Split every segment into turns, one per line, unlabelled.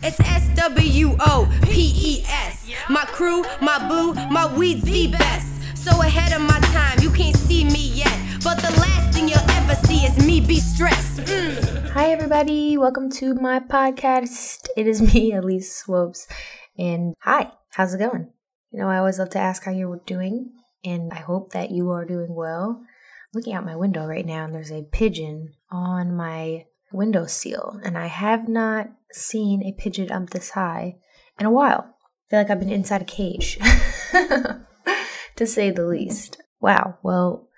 It's S W O P E S. My crew, my boo, my weed's the best. So ahead of my time, you can't see me yet. But the last thing you'll ever see is me be stressed. Mm.
Hi, everybody. Welcome to my podcast. It is me, Elise Swopes. And hi, how's it going? You know, I always love to ask how you're doing, and I hope that you are doing well. looking out my window right now, and there's a pigeon on my windowsill, and I have not seen a pigeon up this high in a while. I feel like I've been inside a cage, to say the least. Wow, well,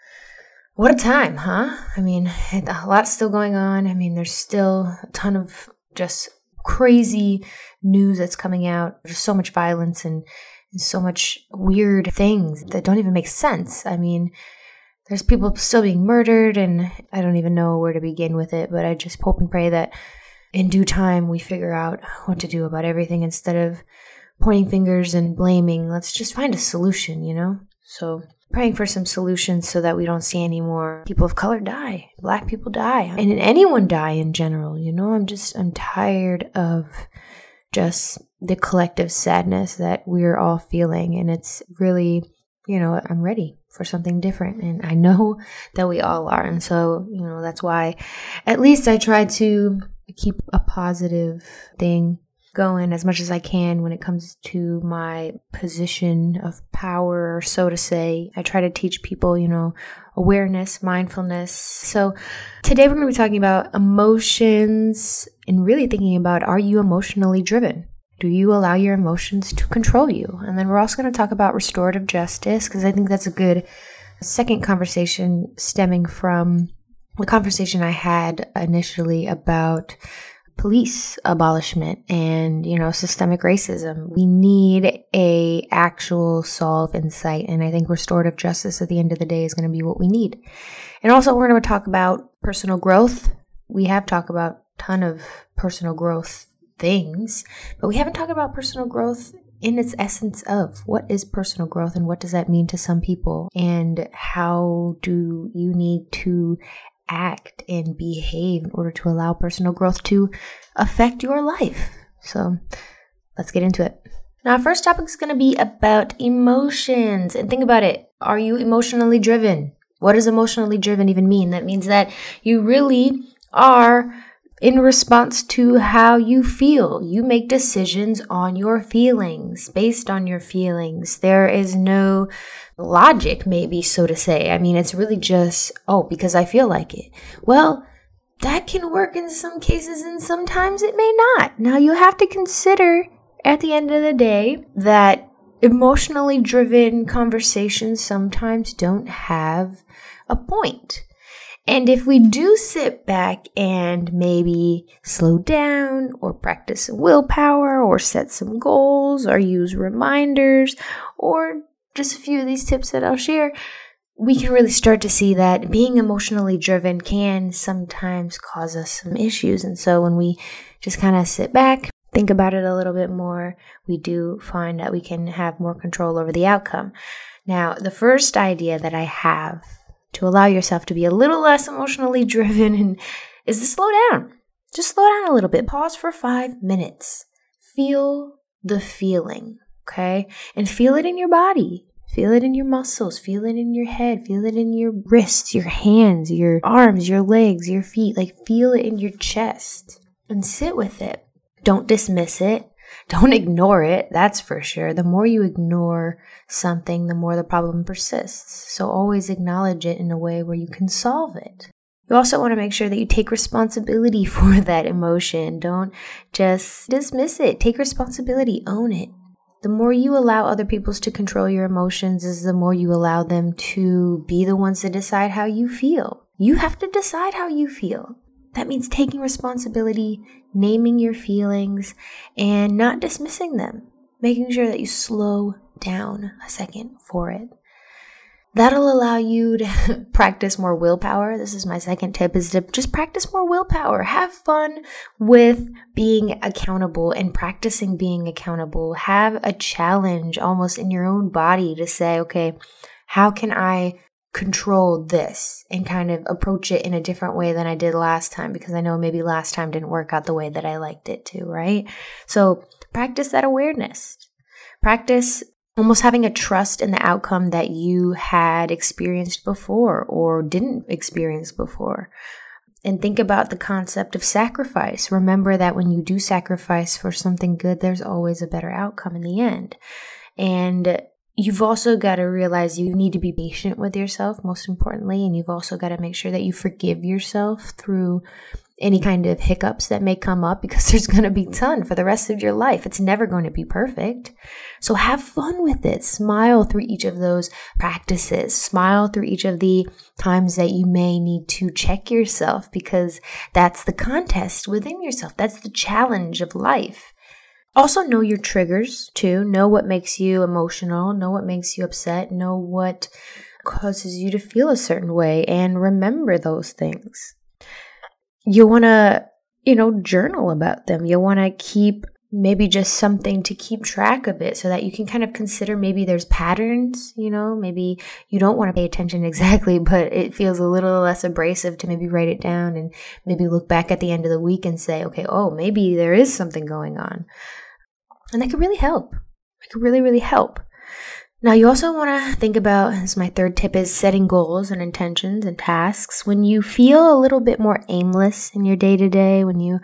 what a time, huh? I mean, a lot's still going on. I mean, there's still a ton of just crazy news that's coming out. There's so much violence and, and so much weird things that don't even make sense. I mean, there's people still being murdered, and I don't even know where to begin with it, but I just hope and pray that in due time we figure out what to do about everything instead of pointing fingers and blaming. Let's just find a solution, you know? So, praying for some solutions so that we don't see any more people of color die, black people die, and anyone die in general, you know? I'm just, I'm tired of just the collective sadness that we're all feeling, and it's really you know, I'm ready for something different. And I know that we all are. And so, you know, that's why at least I try to keep a positive thing going as much as I can when it comes to my position of power, so to say. I try to teach people, you know, awareness, mindfulness. So today we're going to be talking about emotions and really thinking about are you emotionally driven? Do you allow your emotions to control you? And then we're also going to talk about restorative justice because I think that's a good second conversation stemming from the conversation I had initially about police abolishment and you know systemic racism. We need a actual solve in sight and i think restorative justice at the end of the day is going to be what we need. And also we're going to talk about personal growth. We have talked about ton of personal growth things, but we haven't talked about personal growth in its essence of what is personal growth and what does that mean to some people and how do you need to act and behave in order to allow personal growth to affect your life. So let's get into it. Now, our first topic is going to be about emotions. And think about it. Are you emotionally driven? What does emotionally driven even mean? That means that you really are in response to how you feel. You make decisions on your feelings, based on your feelings. There is no logic, maybe, so to say. I mean, it's really just, oh, because I feel like it. Well, that can work in some cases and sometimes it may not. Now, you have to consider at the end of the day that emotionally driven conversations sometimes don't have a point. And if we do sit back and maybe slow down or practice willpower or set some goals or use reminders or just a few of these tips that I'll share, we can really start to see that being emotionally driven can sometimes cause us some issues. And so when we just kind of sit back, think about it a little bit more, we do find that we can have more control over the outcome. Now, the first idea that I have to allow yourself to be a little less emotionally driven and is to slow down. Just slow down a little bit. Pause for five minutes. Feel the feeling, okay? And feel it in your body. Feel it in your muscles. Feel it in your head. Feel it in your wrists, your hands, your arms, your legs, your feet. Like, feel it in your chest and sit with it. Don't dismiss it. Don't ignore it, that's for sure. The more you ignore something, the more the problem persists. So always acknowledge it in a way where you can solve it. You also want to make sure that you take responsibility for that emotion. Don't just dismiss it. Take responsibility, own it. The more you allow other people to control your emotions is the more you allow them to be the ones to decide how you feel. You have to decide how you feel. That means taking responsibility, naming your feelings, and not dismissing them. Making sure that you slow down a second for it. That'll allow you to practice more willpower. This is my second tip is to just practice more willpower. Have fun with being accountable and practicing being accountable. Have a challenge almost in your own body to say, okay, how can I control this and kind of approach it in a different way than I did last time because I know maybe last time didn't work out the way that I liked it to, right? So practice that awareness. Practice almost having a trust in the outcome that you had experienced before or didn't experience before. And think about the concept of sacrifice. Remember that when you do sacrifice for something good, there's always a better outcome in the end. And you've also got to realize you need to be patient with yourself, most importantly. And you've also got to make sure that you forgive yourself through any kind of hiccups that may come up because there's going to be ton for the rest of your life. It's never going to be perfect. So have fun with it. Smile through each of those practices. Smile through each of the times that you may need to check yourself because that's the contest within yourself. That's the challenge of life. Also know your triggers too. Know what makes you emotional. Know what makes you upset. Know what causes you to feel a certain way and remember those things you want to, you know, journal about them. You want to keep maybe just something to keep track of it so that you can kind of consider maybe there's patterns, you know, maybe you don't want to pay attention exactly, but it feels a little less abrasive to maybe write it down and maybe look back at the end of the week and say, okay, oh, maybe there is something going on. And that could really help. It could really, really help. Now, you also want to think about, as my third tip is setting goals and intentions and tasks. When you feel a little bit more aimless in your day to day, when you,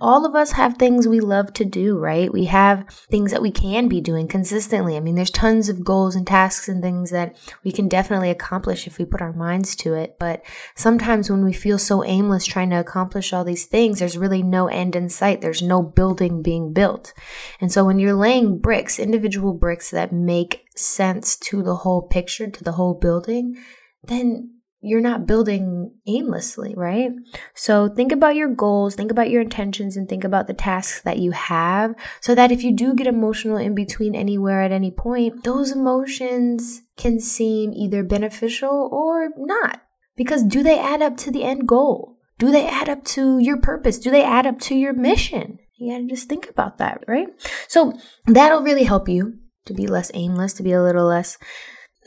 all of us have things we love to do, right? We have things that we can be doing consistently. I mean, there's tons of goals and tasks and things that we can definitely accomplish if we put our minds to it. But sometimes when we feel so aimless trying to accomplish all these things, there's really no end in sight. There's no building being built. And so when you're laying bricks, individual bricks that make sense to the whole picture, to the whole building, then you're not building aimlessly, right? So think about your goals, think about your intentions, and think about the tasks that you have so that if you do get emotional in between anywhere at any point, those emotions can seem either beneficial or not. Because do they add up to the end goal? Do they add up to your purpose? Do they add up to your mission? You gotta just think about that, right? So that'll really help you to be less aimless, to be a little less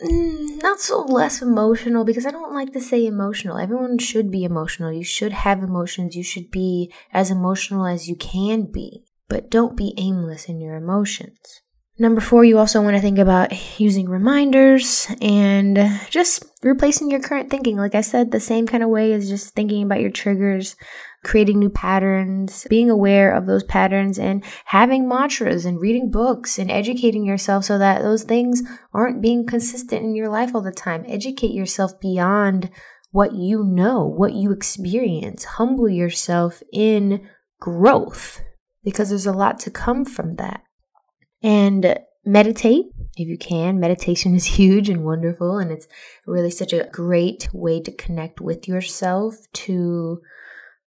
mm, not so less emotional because I don't like to say emotional. Everyone should be emotional. You should have emotions. You should be as emotional as you can be, but don't be aimless in your emotions. Number four, you also want to think about using reminders and just replacing your current thinking. Like I said, the same kind of way as just thinking about your triggers, creating new patterns, being aware of those patterns, and having mantras and reading books and educating yourself so that those things aren't being consistent in your life all the time. Educate yourself beyond what you know, what you experience. Humble yourself in growth because there's a lot to come from that. And meditate if you can. Meditation is huge and wonderful, and it's really such a great way to connect with yourself, to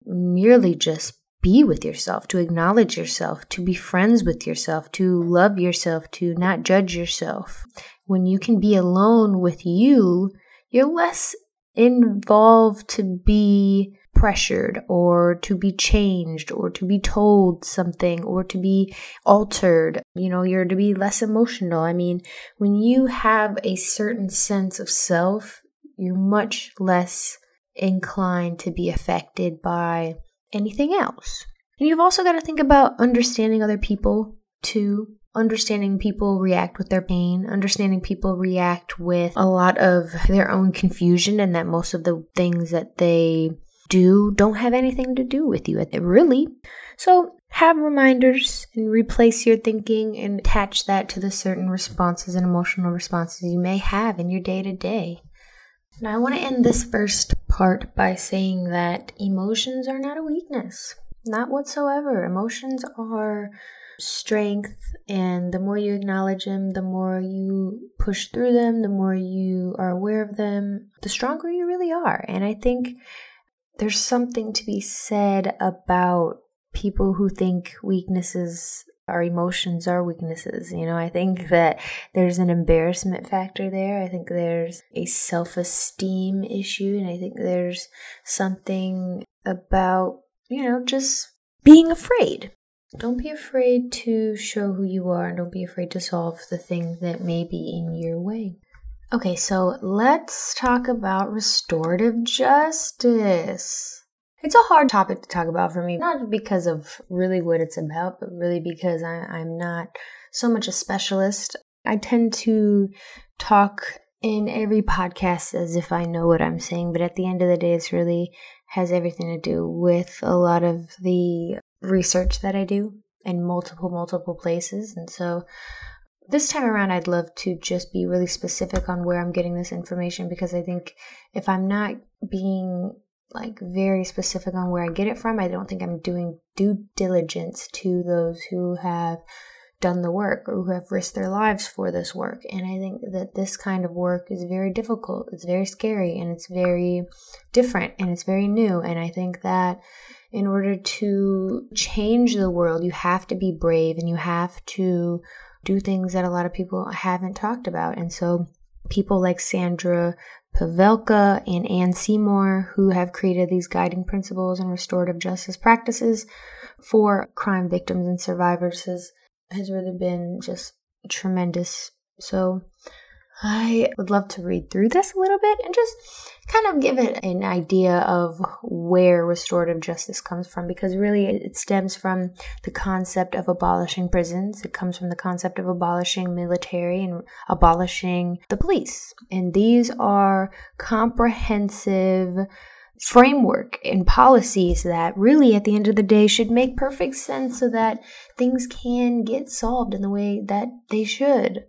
merely just be with yourself, to acknowledge yourself, to be friends with yourself, to love yourself, to not judge yourself. When you can be alone with you, you're less involved to be pressured or to be changed or to be told something or to be altered. You know, you're to be less emotional. I mean, when you have a certain sense of self, you're much less inclined to be affected by anything else. And you've also got to think about understanding other people too. Understanding people react with their pain, understanding people react with a lot of their own confusion, and that most of the things that they do don't have anything to do with you, really. So, have reminders and replace your thinking and attach that to the certain responses and emotional responses you may have in your day to day. Now, I want to end this first part by saying that emotions are not a weakness, not whatsoever. Emotions are strength, and the more you acknowledge them, the more you push through them, the more you are aware of them, the stronger you really are. And I think there's something to be said about people who think weaknesses our emotions are weaknesses. You know, I think that there's an embarrassment factor there. I think there's a self esteem issue. And I think there's something about, you know, just being afraid. Don't be afraid to show who you are and don't be afraid to solve the thing that may be in your way. Okay, so let's talk about restorative justice. It's a hard topic to talk about for me, not because of really what it's about, but really because I, I'm not so much a specialist. I tend to talk in every podcast as if I know what I'm saying, but at the end of the day, it's really has everything to do with a lot of the research that I do in multiple, multiple places. And so this time around, I'd love to just be really specific on where I'm getting this information because I think if I'm not being like very specific on where I get it from, I don't think I'm doing due diligence to those who have done the work or who have risked their lives for this work. And I think that this kind of work is very difficult, it's very scary, and it's very different and it's very new. And I think that in order to change the world, you have to be brave and you have to do things that a lot of people haven't talked about. And so people like Sandra Pavelka and Anne Seymour, who have created these guiding principles and restorative justice practices for crime victims and survivors, has, has really been just tremendous. So I would love to read through this a little bit and just kind of give it an idea of where restorative justice comes from because really it stems from the concept of abolishing prisons. It comes from the concept of abolishing military and abolishing the police. And these are comprehensive framework and policies that really at the end of the day should make perfect sense so that things can get solved in the way that they should.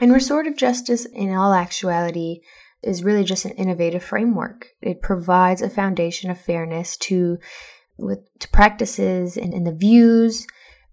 And restorative justice, in all actuality, is really just an innovative framework. It provides a foundation of fairness to with to practices and, and the views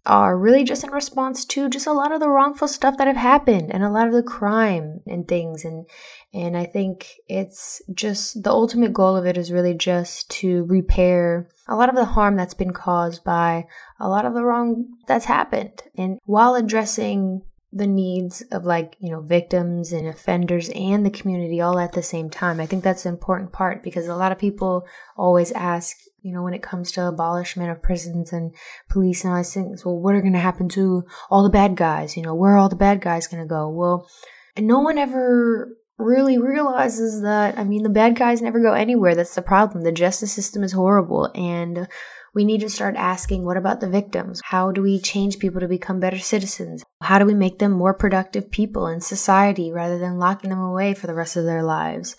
are really just in response to just a lot of the wrongful stuff that have happened and a lot of the crime and things and and I think it's just the ultimate goal of it is really just to repair a lot of the harm that's been caused by a lot of the wrong that's happened and while addressing the needs of like you know victims and offenders and the community all at the same time. I think that's an important part because a lot of people always ask you know when it comes to abolishment of prisons and police and all these things well what are going to happen to all the bad guys? You know where are all the bad guys going to go? Well no one ever really realizes that i mean the bad guys never go anywhere. That's the problem. The justice system is horrible. And we need to start asking what about the victims? How do we change people to become better citizens? How do we make them more productive people in society rather than locking them away for the rest of their lives?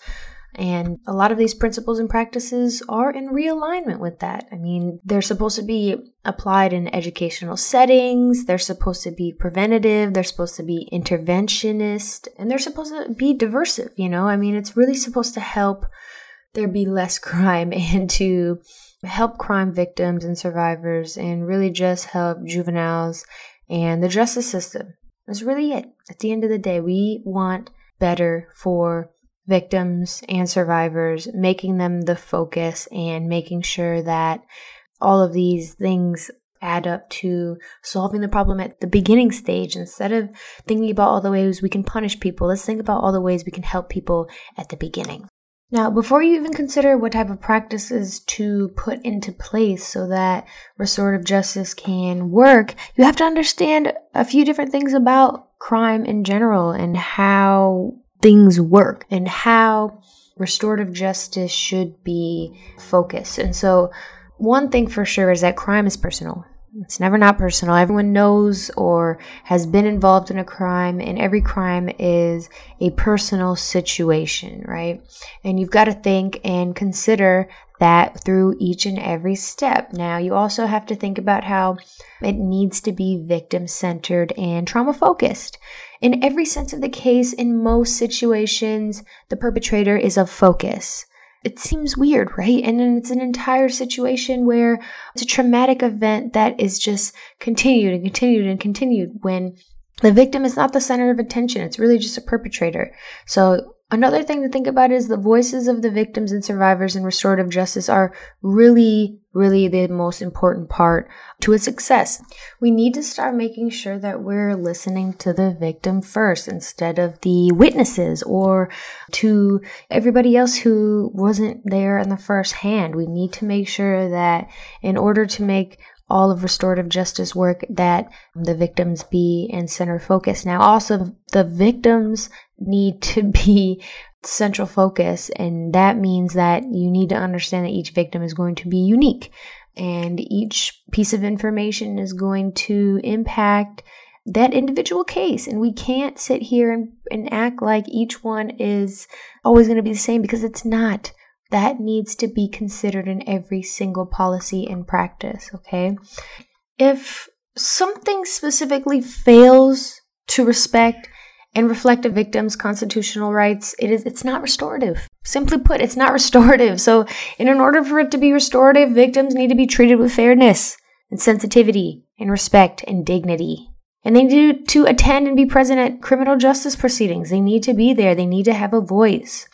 And a lot of these principles and practices are in realignment with that. I mean, they're supposed to be applied in educational settings, they're supposed to be preventative, they're supposed to be interventionist, and they're supposed to be diversive, you know? I mean, it's really supposed to help there be less crime and to help crime victims and survivors and really just help juveniles and the justice system. That's really it. At the end of the day, we want better for victims and survivors, making them the focus and making sure that all of these things add up to solving the problem at the beginning stage instead of thinking about all the ways we can punish people. Let's think about all the ways we can help people at the beginning. Now, before you even consider what type of practices to put into place so that restorative justice can work, you have to understand a few different things about crime in general and how things work and how restorative justice should be focused. And so, one thing for sure is that crime is personal. It's never not personal. Everyone knows or has been involved in a crime, and every crime is a personal situation, right? And you've got to think and consider that through each and every step. Now, you also have to think about how it needs to be victim centered and trauma focused. In every sense of the case, in most situations, the perpetrator is of focus it seems weird, right? And it's an entire situation where it's a traumatic event that is just continued and continued and continued when the victim is not the center of attention. It's really just a perpetrator. So Another thing to think about is the voices of the victims and survivors in restorative justice are really, really the most important part to its success. We need to start making sure that we're listening to the victim first instead of the witnesses or to everybody else who wasn't there in the first hand. We need to make sure that in order to make all of restorative justice work that the victims be in center focus. Now, also, the victims need to be central focus. And that means that you need to understand that each victim is going to be unique and each piece of information is going to impact that individual case. And we can't sit here and, and act like each one is always going to be the same because it's not. That needs to be considered in every single policy and practice, okay? If something specifically fails to respect and reflect a victim's constitutional rights, it is it's not restorative. Simply put, it's not restorative. So, in order for it to be restorative, victims need to be treated with fairness and sensitivity and respect and dignity. And they need to attend and be present at criminal justice proceedings. They need to be there. They need to have a voice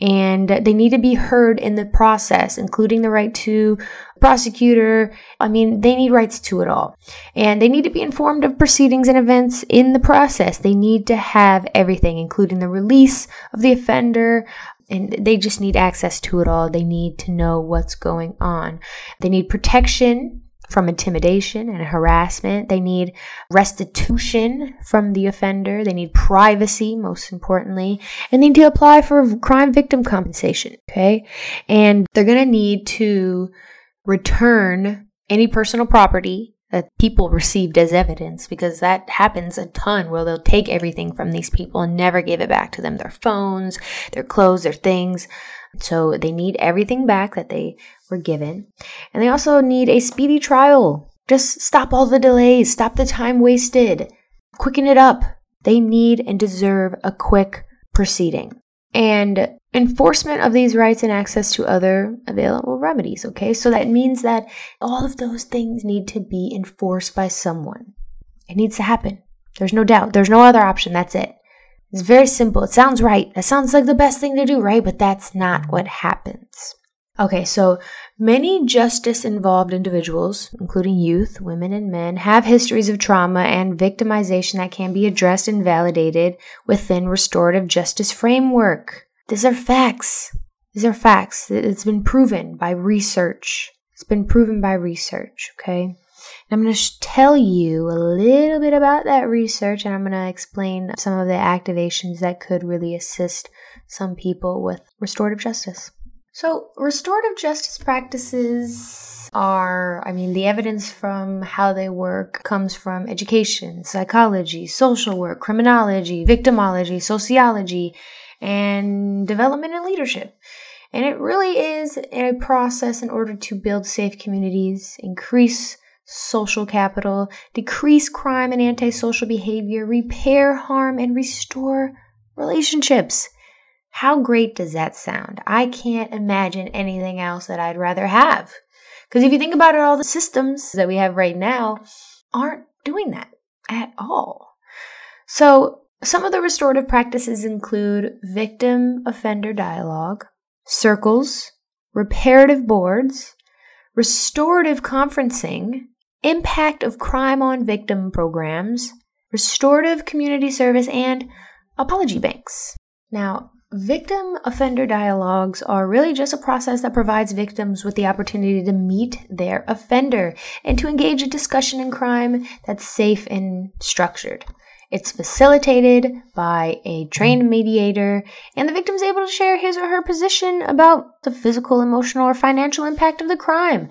and they need to be heard in the process, including the right to prosecutor. I mean, they need rights to it all. And they need to be informed of proceedings and events in the process. They need to have everything, including the release of the offender. And they just need access to it all. They need to know what's going on. They need protection from intimidation and harassment. They need restitution from the offender. They need privacy, most importantly, and they need to apply for crime victim compensation. Okay. And they're going to need to return any personal property that people received as evidence because that happens a ton where they'll take everything from these people and never give it back to them their phones, their clothes, their things. So they need everything back that they were given. And they also need a speedy trial. Just stop all the delays, stop the time wasted, quicken it up. They need and deserve a quick proceeding. And enforcement of these rights and access to other available remedies, okay? So that means that all of those things need to be enforced by someone. It needs to happen. There's no doubt. There's no other option. That's it. It's very simple. It sounds right. That sounds like the best thing to do, right? But that's not what happens. Okay, so many justice involved individuals, including youth, women, and men, have histories of trauma and victimization that can be addressed and validated within restorative justice framework. These are facts. These are facts. It's been proven by research. It's been proven by research, okay? I'm going to tell you a little bit about that research and I'm going to explain some of the activations that could really assist some people with restorative justice. So, restorative justice practices are, I mean, the evidence from how they work comes from education, psychology, social work, criminology, victimology, sociology, and development and leadership. And it really is a process in order to build safe communities, increase social capital, decrease crime and antisocial behavior, repair harm, and restore relationships. How great does that sound? I can't imagine anything else that I'd rather have. Because if you think about it, all the systems that we have right now aren't doing that at all. So, some of the restorative practices include victim offender dialogue, circles, reparative boards, restorative conferencing, impact of crime on victim programs, restorative community service, and apology banks. Now, victim offender dialogues are really just a process that provides victims with the opportunity to meet their offender and to engage in discussion in crime that's safe and structured. It's facilitated by a trained mediator, and the victim is able to share his or her position about the physical, emotional, or financial impact of the crime,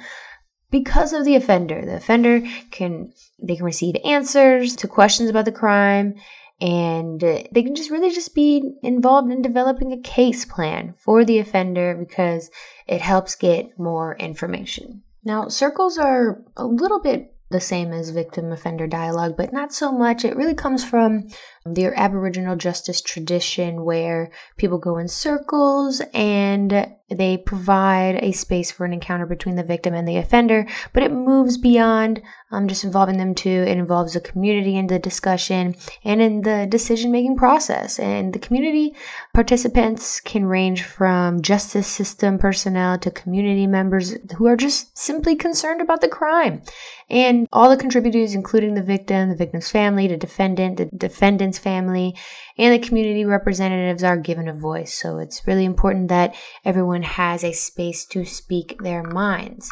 because of the offender. The offender can they can receive answers to questions about the crime and uh, they can just really just be involved in developing a case plan for the offender because it helps get more information. Now, circles are a little bit the same as victim offender dialogue, but not so much. It really comes from the Aboriginal justice tradition where people go in circles and they provide a space for an encounter between the victim and the offender, but it moves beyond um, just involving them too. It involves the community in the discussion and in the decision making process. And the community participants can range from justice system personnel to community members who are just simply concerned about the crime. And all the contributors, including the victim, the victim's family, the defendant, the defendant's family, and the community representatives are given a voice. So it's really important that everyone has a space to speak their minds.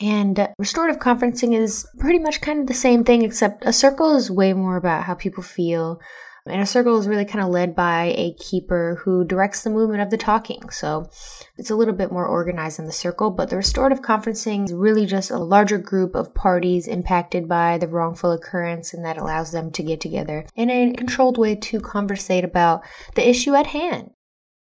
And restorative conferencing is pretty much kind of the same thing, except a circle is way more about how people feel And a circle is really kind of led by a keeper who directs the movement of the talking. So it's a little bit more organized than the circle, but the restorative conferencing is really just a larger group of parties impacted by the wrongful occurrence, and that allows them to get together in a controlled way to conversate about the issue at hand.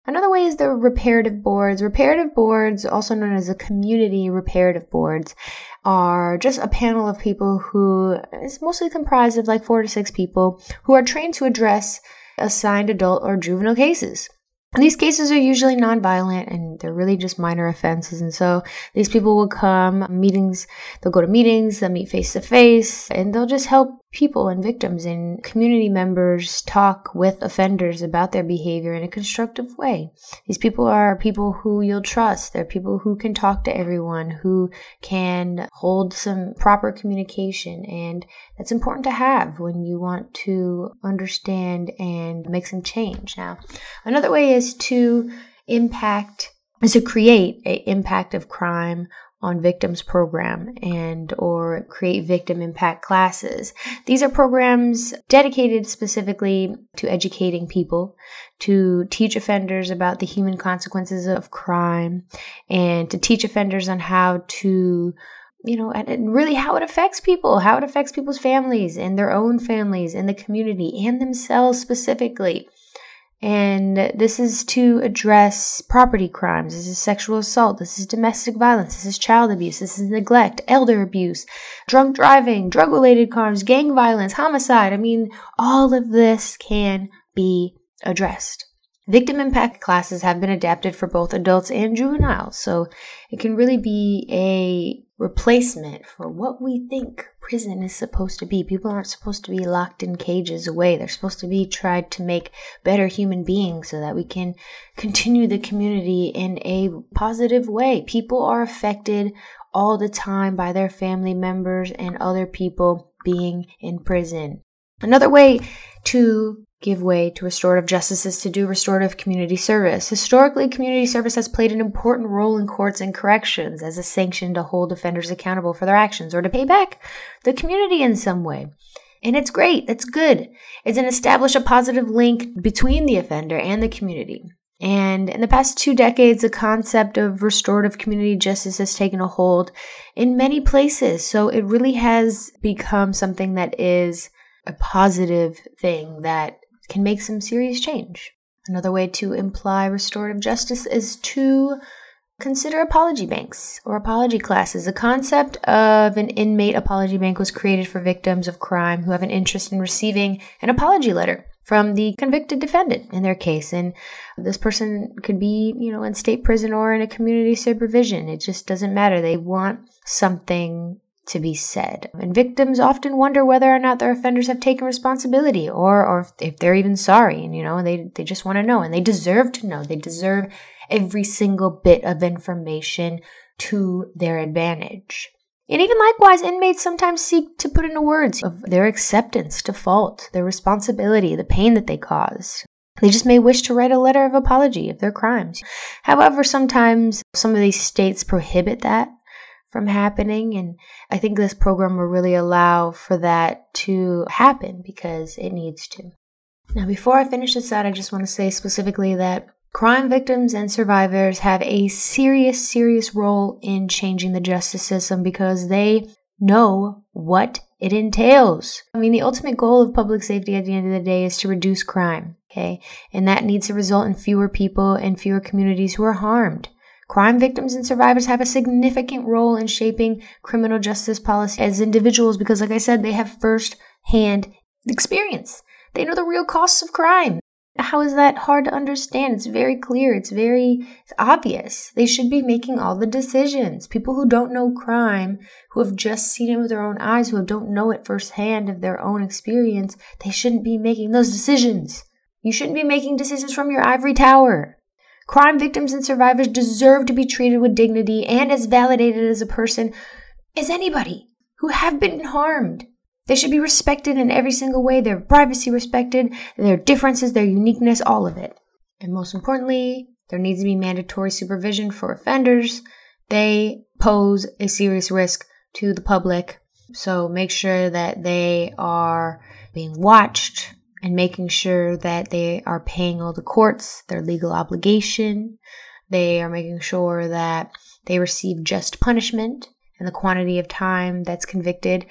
Another way is the reparative boards. Reparative boards, also known as the community reparative boards, are just a panel of people who is mostly comprised of like four to six people who are trained to address assigned adult or juvenile cases. These cases are usually nonviolent and they're really just minor offenses. And so these people will come, meetings, they'll go to meetings, they'll meet face to face, and they'll just help people and victims and community members talk with offenders about their behavior in a constructive way. These people are people who you'll trust. They're people who can talk to everyone, who can hold some proper communication. And that's important to have when you want to understand and make some change. Now, another way is to impact is to create an impact of crime on victims program and or create victim impact classes. These are programs dedicated specifically to educating people, to teach offenders about the human consequences of crime and to teach offenders on how to you know, and, really how it affects people, how it affects people's families and their own families and the community and themselves specifically. And this is to address property crimes. This is sexual assault. This is domestic violence. This is child abuse. This is neglect, elder abuse, drunk driving, drug related crimes, gang violence, homicide. I mean, all of this can be addressed. Victim impact classes have been adapted for both adults and juveniles, so it can really be a replacement for what we think prison is supposed to be. People aren't supposed to be locked in cages away. They're supposed to be tried to make better human beings so that we can continue the community in a positive way. People are affected all the time by their family members and other people being in prison. Another way to give way to restorative justice to do restorative community service. Historically, community service has played an important role in courts and corrections as a sanction to hold offenders accountable for their actions or to pay back the community in some way. And it's great, it's good. It's an establish a positive link between the offender and the community. And in the past two decades, the concept of restorative community justice has taken a hold in many places. So it really has become something that is a positive thing that can make some serious change. Another way to imply restorative justice is to consider apology banks or apology classes. The concept of an inmate apology bank was created for victims of crime who have an interest in receiving an apology letter from the convicted defendant in their case. And this person could be, you know, in state prison or in a community supervision. It just doesn't matter. They want something to be said. And victims often wonder whether or not their offenders have taken responsibility or, or if they're even sorry. And, you know, they, they just want to know and they deserve to know. They deserve every single bit of information to their advantage. And even likewise, inmates sometimes seek to put into words of their acceptance to fault, their responsibility, the pain that they caused. They just may wish to write a letter of apology of their crimes. However, sometimes some of these states prohibit that from happening. And I think this program will really allow for that to happen because it needs to. Now, before I finish this out, I just want to say specifically that crime victims and survivors have a serious, serious role in changing the justice system because they know what it entails. I mean, the ultimate goal of public safety at the end of the day is to reduce crime, okay? And that needs to result in fewer people and fewer communities who are harmed. Crime victims and survivors have a significant role in shaping criminal justice policy as individuals because, like I said, they have first hand experience. They know the real costs of crime. How is that hard to understand? It's very clear. It's very it's obvious. They should be making all the decisions. People who don't know crime, who have just seen it with their own eyes, who don't know it firsthand of their own experience, they shouldn't be making those decisions. You shouldn't be making decisions from your ivory tower. Crime victims and survivors deserve to be treated with dignity and as validated as a person as anybody who have been harmed. They should be respected in every single way, their privacy respected, their differences, their uniqueness, all of it. And most importantly, there needs to be mandatory supervision for offenders. They pose a serious risk to the public. So make sure that they are being watched, and making sure that they are paying all the courts their legal obligation. They are making sure that they receive just punishment and the quantity of time that's convicted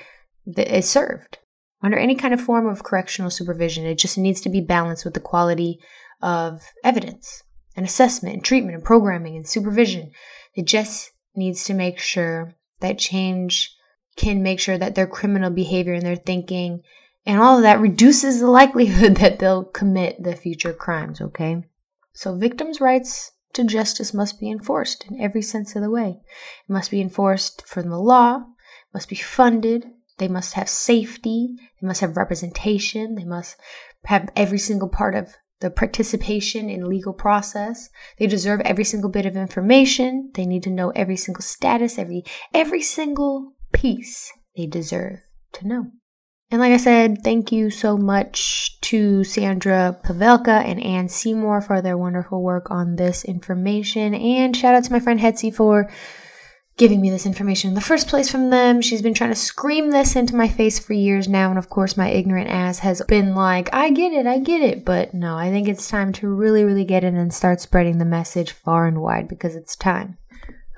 is served. Under any kind of form of correctional supervision, it just needs to be balanced with the quality of evidence and assessment and treatment and programming and supervision. It just needs to make sure that change can make sure that their criminal behavior and their thinking and all of that reduces the likelihood that they'll commit the future crimes, okay? So victims' rights to justice must be enforced in every sense of the way. It must be enforced from the law, must be funded, they must have safety, they must have representation, they must have every single part of the participation in legal process. They deserve every single bit of information. They need to know every single status, every every single piece they deserve to know. And like I said, thank you so much to Sandra Pavelka and Anne Seymour for their wonderful work on this information. And shout out to my friend Hetzi for giving me this information in the first place from them. She's been trying to scream this into my face for years now. And of course, my ignorant ass has been like, I get it, I get it. But no, I think it's time to really, really get in and start spreading the message far and wide because it's time.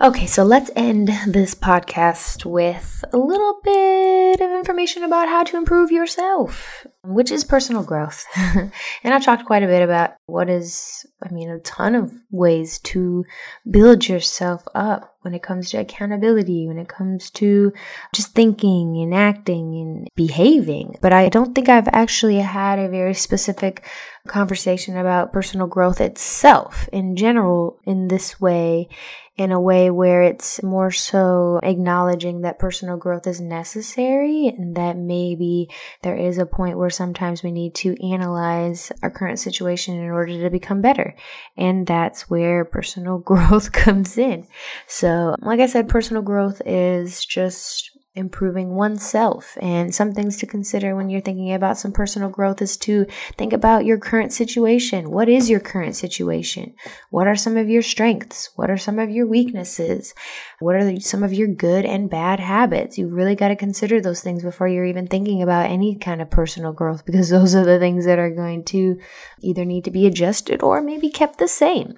Okay, so let's end this podcast with a little bit of information about how to improve yourself, which is personal growth. and I've talked quite a bit about what is, I mean, a ton of ways to build yourself up when it comes to accountability, when it comes to just thinking and acting and behaving. But I don't think I've actually had a very specific conversation about personal growth itself in general in this way in a way where it's more so acknowledging that personal growth is necessary and that maybe there is a point where sometimes we need to analyze our current situation in order to become better. And that's where personal growth comes in. So, like I said, personal growth is just improving oneself. And some things to consider when you're thinking about some personal growth is to think about your current situation. What is your current situation? What are some of your strengths? What are some of your weaknesses? What are some of your good and bad habits? You really got to consider those things before you're even thinking about any kind of personal growth because those are the things that are going to either need to be adjusted or maybe kept the same.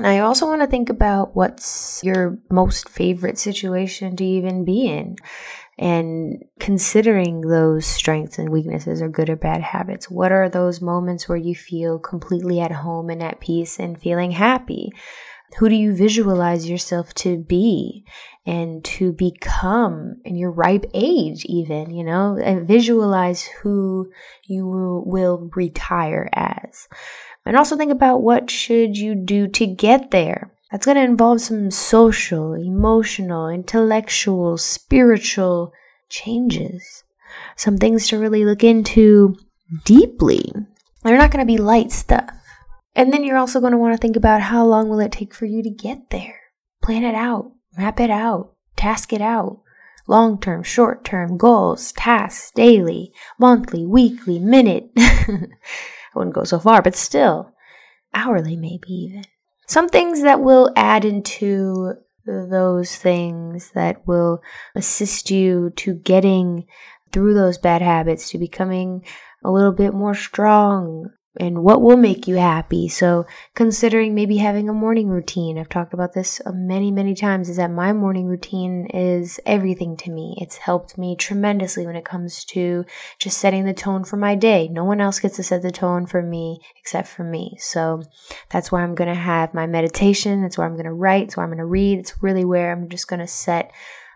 I also want to think about what's your most favorite situation to even be in and considering those strengths and weaknesses or good or bad habits. What are those moments where you feel completely at home and at peace and feeling happy? Who do you visualize yourself to be and to become in your ripe age, even, you know, and visualize who you will retire as. And also think about what should you do to get there. That's going to involve some social, emotional, intellectual, spiritual changes. Some things to really look into deeply. They're not going to be light stuff. And then you're also going to want to think about how long will it take for you to get there. Plan it out, map it out, task it out. Long term, short term goals, tasks, daily, monthly, weekly, minute. I wouldn't go so far, but still, hourly maybe even. Some things that will add into those things that will assist you to getting through those bad habits, to becoming a little bit more strong, and what will make you happy. So, considering maybe having a morning routine, I've talked about this many, many times, is that my morning routine is everything to me. It's helped me tremendously when it comes to just setting the tone for my day. No one else gets to set the tone for me except for me. So, that's where I'm going to have my meditation. That's where I'm going to write. It's where I'm going to read. It's really where I'm just going to set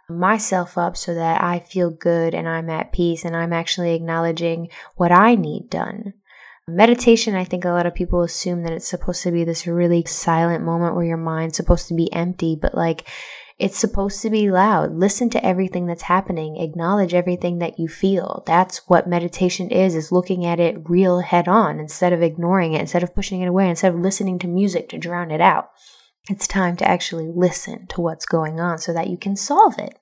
myself up so that I feel good and I'm at peace and I'm actually acknowledging what I need done. Meditation, I think a lot of people assume that it's supposed to be this really silent moment where your mind's supposed to be empty, but like it's supposed to be loud. Listen to everything that's happening. Acknowledge everything that you feel. That's what meditation is, is looking at it real head on instead of ignoring it, instead of pushing it away, instead of listening to music to drown it out. It's time to actually listen to what's going on so that you can solve it.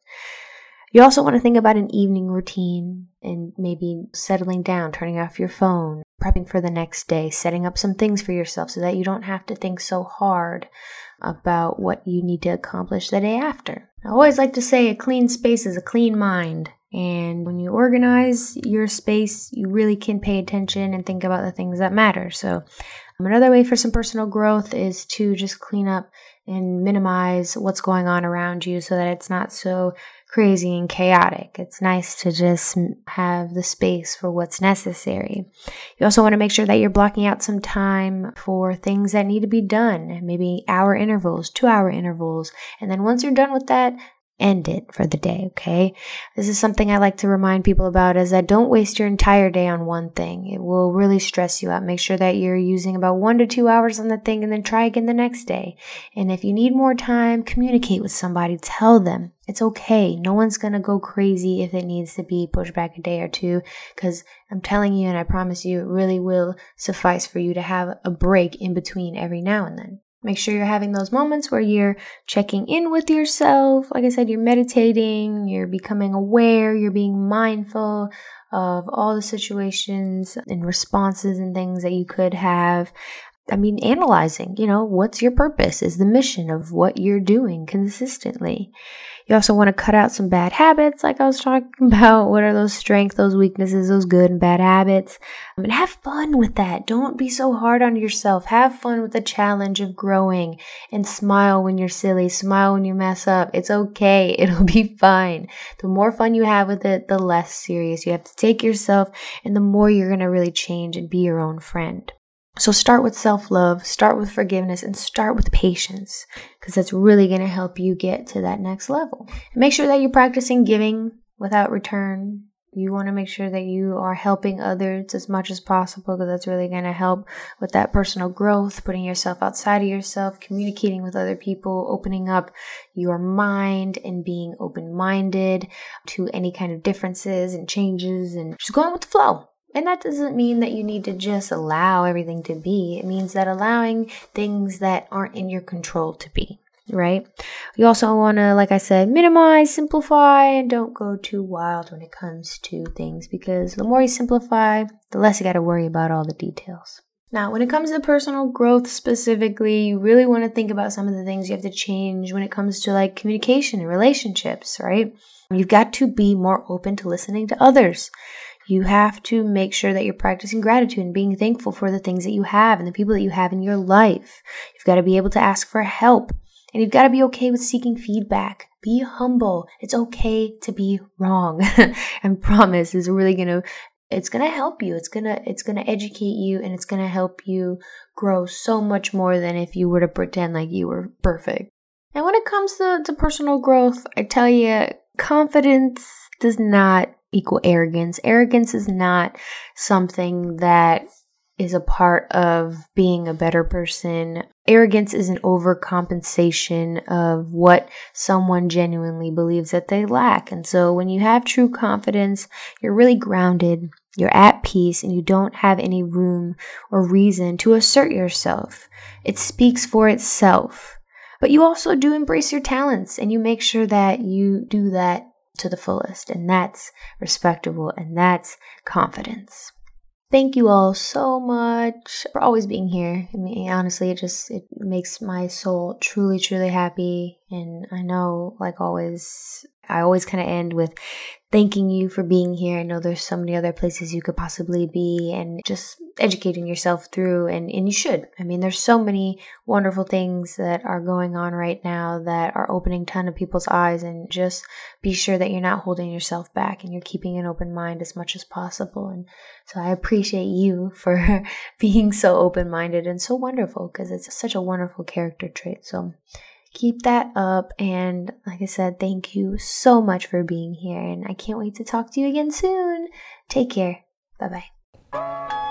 You also want to think about an evening routine and maybe settling down, turning off your phone, prepping for the next day, setting up some things for yourself so that you don't have to think so hard about what you need to accomplish the day after. I always like to say a clean space is a clean mind. And when you organize your space, you really can pay attention and think about the things that matter. So, another way for some personal growth is to just clean up and minimize what's going on around you so that it's not so crazy and chaotic. It's nice to just have the space for what's necessary. You also want to make sure that you're blocking out some time for things that need to be done, maybe hour intervals, two hour intervals. And then once you're done with that, end it for the day, okay? This is something I like to remind people about is that don't waste your entire day on one thing. It will really stress you out. Make sure that you're using about 1 to 2 hours on the thing and then try again the next day. And if you need more time, communicate with somebody, tell them. It's okay. No one's going to go crazy if it needs to be pushed back a day or two cuz I'm telling you and I promise you it really will suffice for you to have a break in between every now and then. Make sure you're having those moments where you're checking in with yourself. Like I said, you're meditating, you're becoming aware, you're being mindful of all the situations and responses and things that you could have. I mean, analyzing, you know, what's your purpose? Is the mission of what you're doing consistently? You also want to cut out some bad habits, like I was talking about. What are those strengths, those weaknesses, those good and bad habits? Um, and have fun with that. Don't be so hard on yourself. Have fun with the challenge of growing and smile when you're silly. Smile when you mess up. It's okay. It'll be fine. The more fun you have with it, the less serious you have to take yourself and the more you're going to really change and be your own friend. So start with self love, start with forgiveness, and start with patience because that's really going to help you get to that next level. And make sure that you're practicing giving without return. You want to make sure that you are helping others as much as possible because that's really going to help with that personal growth, putting yourself outside of yourself, communicating with other people, opening up your mind and being open minded to any kind of differences and changes and just going with the flow. And that doesn't mean that you need to just allow everything to be. It means that allowing things that aren't in your control to be, right? You also want to, like I said, minimize, simplify, and don't go too wild when it comes to things because the more you simplify, the less you got to worry about all the details. Now, when it comes to personal growth specifically, you really want to think about some of the things you have to change when it comes to like communication and relationships, right? You've got to be more open to listening to others. You have to make sure that you're practicing gratitude and being thankful for the things that you have and the people that you have in your life. You've got to be able to ask for help and you've got to be okay with seeking feedback. Be humble. It's okay to be wrong. and promise is really going to it's going to help you. It's going to it's going to educate you and it's going to help you grow so much more than if you were to pretend like you were perfect. And when it comes to, to personal growth, I tell you, confidence does not equal arrogance. Arrogance is not something that is a part of being a better person. Arrogance is an overcompensation of what someone genuinely believes that they lack. And so when you have true confidence, you're really grounded, you're at peace, and you don't have any room or reason to assert yourself. It speaks for itself. But you also do embrace your talents and you make sure that you do that to the fullest. And that's respectable and that's confidence. Thank you all so much for always being here. I mean, honestly, it just it makes my soul truly, truly happy. And I know, like always, I always kind of end with thanking you for being here. I know there's so many other places you could possibly be and just educating yourself through and, and you should. I mean, there's so many wonderful things that are going on right now that are opening ton of people's eyes and just be sure that you're not holding yourself back and you're keeping an open mind as much as possible. And so I appreciate you for being so open minded and so wonderful because it's such a wonderful character trait. So keep that up. And like I said, thank you so much for being here. And I can't wait to talk to you again soon. Take care. Bye bye.